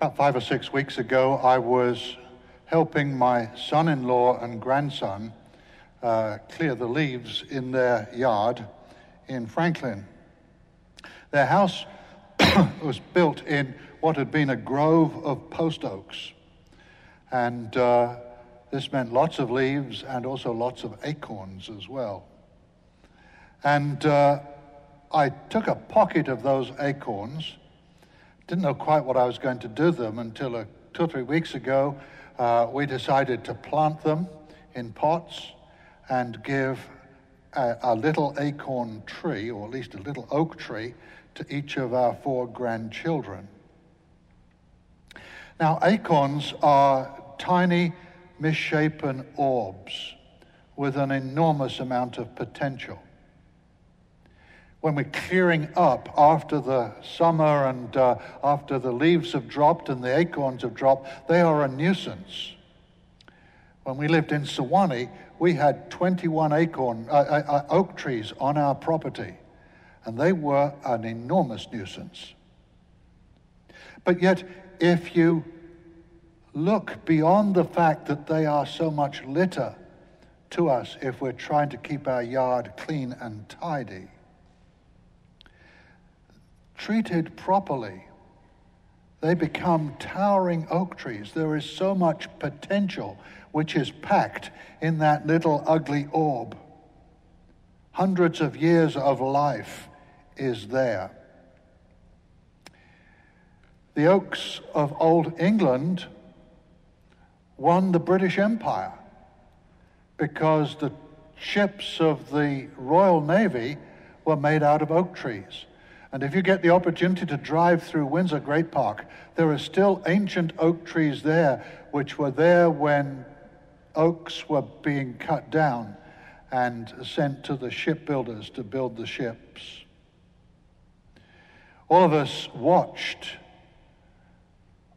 About five or six weeks ago, I was helping my son in law and grandson uh, clear the leaves in their yard in Franklin. Their house was built in what had been a grove of post oaks. And uh, this meant lots of leaves and also lots of acorns as well. And uh, I took a pocket of those acorns. Didn't know quite what I was going to do them until a, two or three weeks ago. Uh, we decided to plant them in pots and give a, a little acorn tree, or at least a little oak tree, to each of our four grandchildren. Now, acorns are tiny, misshapen orbs with an enormous amount of potential. When we're clearing up after the summer and uh, after the leaves have dropped and the acorns have dropped, they are a nuisance. When we lived in Sewanee, we had 21 acorn, uh, uh, uh, oak trees on our property, and they were an enormous nuisance. But yet, if you look beyond the fact that they are so much litter to us if we're trying to keep our yard clean and tidy. Treated properly, they become towering oak trees. There is so much potential which is packed in that little ugly orb. Hundreds of years of life is there. The oaks of Old England won the British Empire because the ships of the Royal Navy were made out of oak trees. And if you get the opportunity to drive through Windsor Great Park, there are still ancient oak trees there, which were there when oaks were being cut down and sent to the shipbuilders to build the ships. All of us watched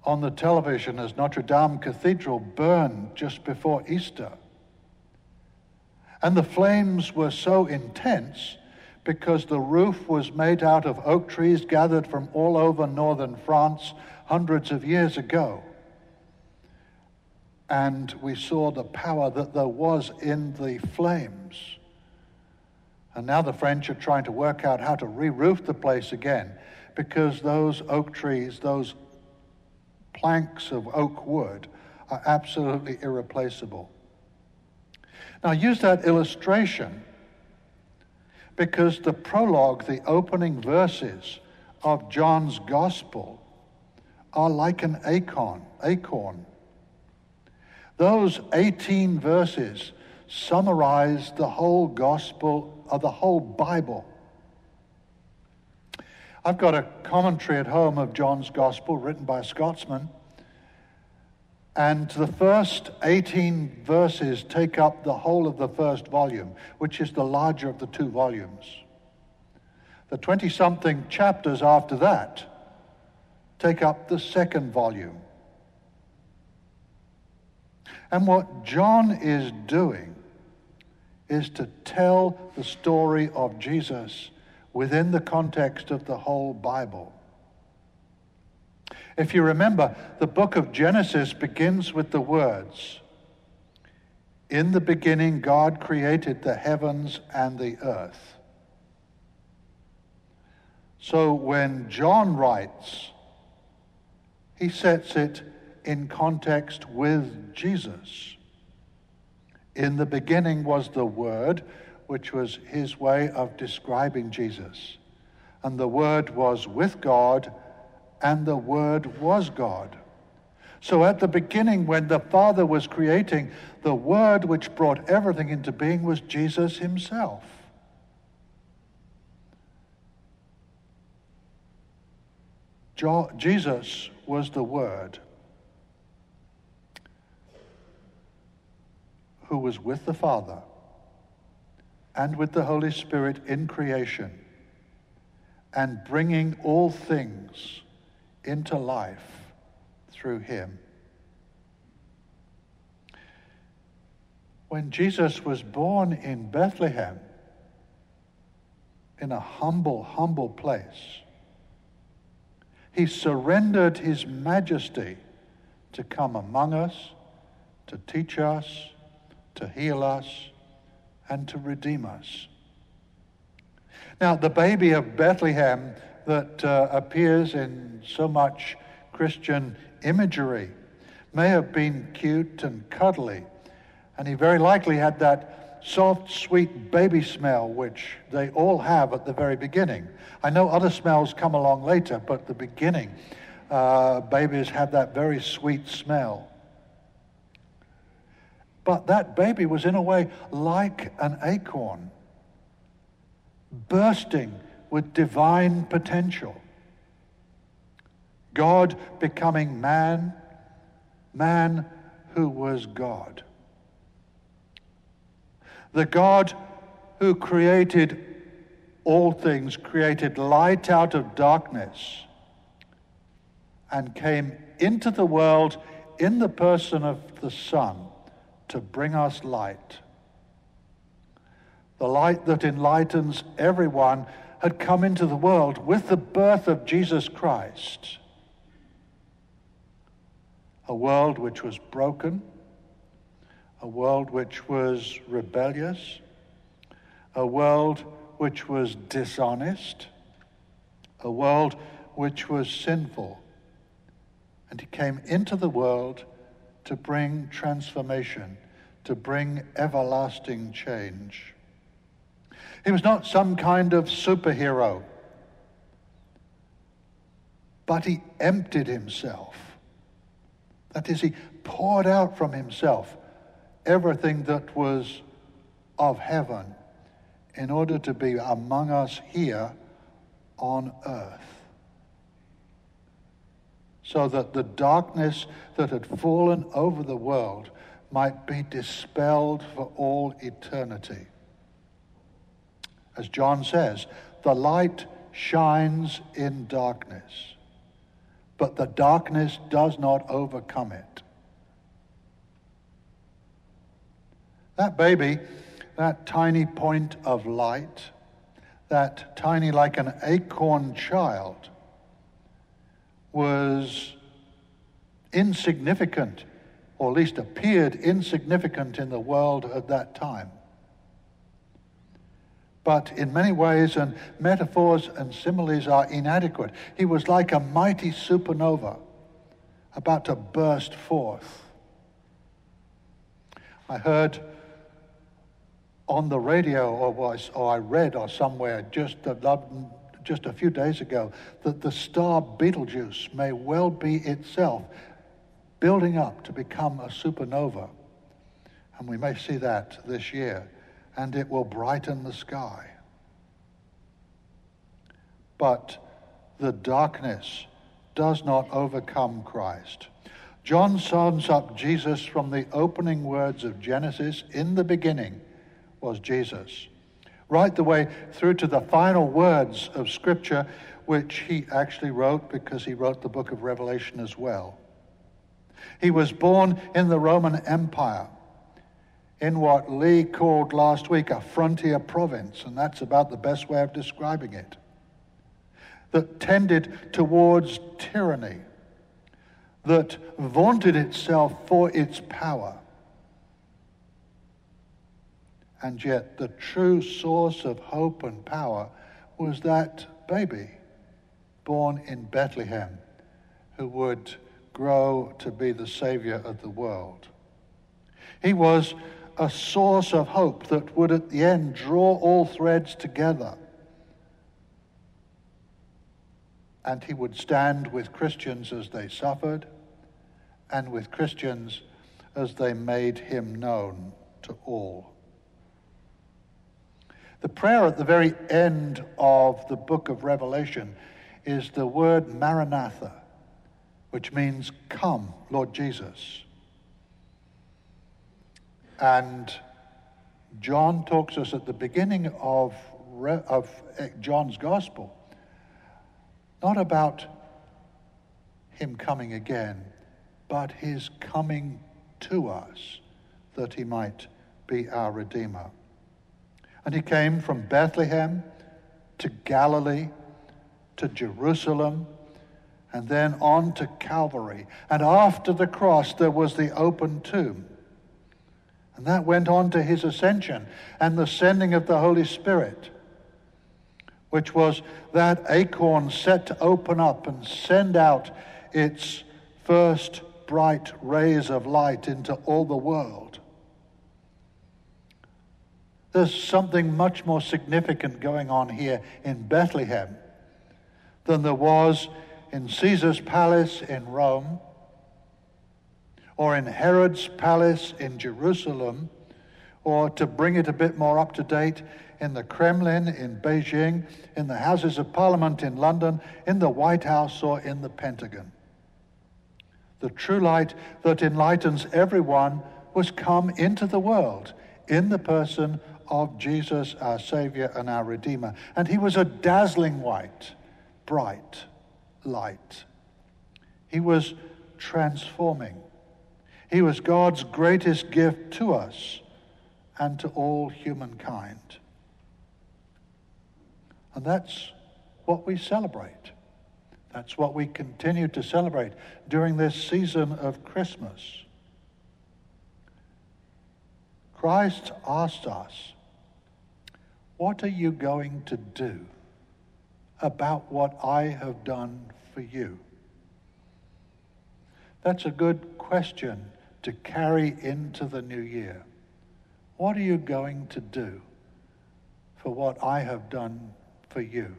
on the television as Notre Dame Cathedral burned just before Easter. And the flames were so intense because the roof was made out of oak trees gathered from all over northern France hundreds of years ago. And we saw the power that there was in the flames. And now the French are trying to work out how to re roof the place again because those oak trees, those planks of oak wood are absolutely irreplaceable. Now, use that illustration because the prologue, the opening verses of John's gospel, are like an acorn. acorn. Those 18 verses summarize the whole gospel of the whole Bible. I've got a commentary at home of John's Gospel written by a Scotsman. And the first 18 verses take up the whole of the first volume, which is the larger of the two volumes. The 20 something chapters after that take up the second volume. And what John is doing is to tell the story of Jesus within the context of the whole Bible. If you remember, the book of Genesis begins with the words In the beginning, God created the heavens and the earth. So when John writes, he sets it in context with Jesus. In the beginning was the Word, which was his way of describing Jesus. And the Word was with God, and the Word was God. So at the beginning, when the Father was creating, the Word which brought everything into being was Jesus himself. Jesus was the Word who was with the Father and with the Holy Spirit in creation and bringing all things into life through him. When Jesus was born in Bethlehem, in a humble, humble place, He surrendered his majesty to come among us, to teach us, to heal us, and to redeem us. Now, the baby of Bethlehem that uh, appears in so much Christian imagery may have been cute and cuddly, and he very likely had that soft, sweet baby smell which they all have at the very beginning. I know other smells come along later, but the beginning, uh, babies have that very sweet smell. But that baby was, in a way, like an acorn, bursting with divine potential. God becoming man, man who was God. The God who created all things, created light out of darkness, and came into the world in the person of the Son to bring us light. The light that enlightens everyone had come into the world with the birth of Jesus Christ. A world which was broken, a world which was rebellious, a world which was dishonest, a world which was sinful. And he came into the world to bring transformation, to bring everlasting change. He was not some kind of superhero, but he emptied himself. That is, he poured out from himself everything that was of heaven in order to be among us here on earth. So that the darkness that had fallen over the world might be dispelled for all eternity. As John says, the light shines in darkness, but the darkness does not overcome it. That baby that tiny point of light, that tiny, like an acorn child, was insignificant, or at least appeared insignificant in the world at that time. But in many ways, and metaphors and similes are inadequate. He was like a mighty supernova about to burst forth. I heard on the radio or, was, or I read or somewhere just a, just a few days ago that the star Betelgeuse may well be itself building up to become a supernova. And we may see that this year, and it will brighten the sky. But the darkness does not overcome Christ. John sums up Jesus from the opening words of Genesis in the beginning was Jesus. Right the way through to the final words of Scripture, which he actually wrote because he wrote the book of Revelation as well. He was born in the Roman Empire, in what Lee called last week a frontier province, and that's about the best way of describing it, that tended towards tyranny, that vaunted itself for its power and yet, the true source of hope and power was that baby born in Bethlehem who would grow to be the Savior of the world. He was a source of hope that would at the end draw all threads together. And he would stand with Christians as they suffered, and with Christians as they made him known to all. The prayer at the very end of the book of Revelation is the word Maranatha, which means, Come, Lord Jesus. And John talks us at the beginning of, of eh, John's gospel, not about him coming again, but his coming to us that he might be our Redeemer. And he came from Bethlehem to Galilee to Jerusalem and then on to Calvary. And after the cross, there was the open tomb. And that went on to his ascension and the sending of the Holy Spirit, which was that acorn set to open up and send out its first bright rays of light into all the world. There's something much more significant going on here in Bethlehem than there was in Caesar's palace in Rome, or in Herod's palace in Jerusalem, or to bring it a bit more up to date, in the Kremlin in Beijing, in the Houses of Parliament in London, in the White House, or in the Pentagon. The true light that enlightens everyone was come into the world in the person of Jesus, our Savior and our Redeemer. And he was a dazzling white, bright light. He was transforming. He was God's greatest gift to us and to all humankind. And that's what we celebrate. That's what we continue to celebrate during this season of Christmas. Christ asked us, What are you going to do? about what I have done for you? That's a good question to carry into the new year. What are you going to do for what I have done for you?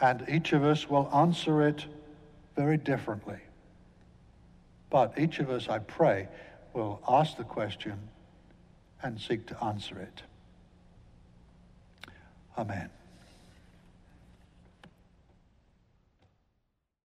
And each of us will answer it very differently. But each of us, I pray, will ask the question and seek to answer it. Amen.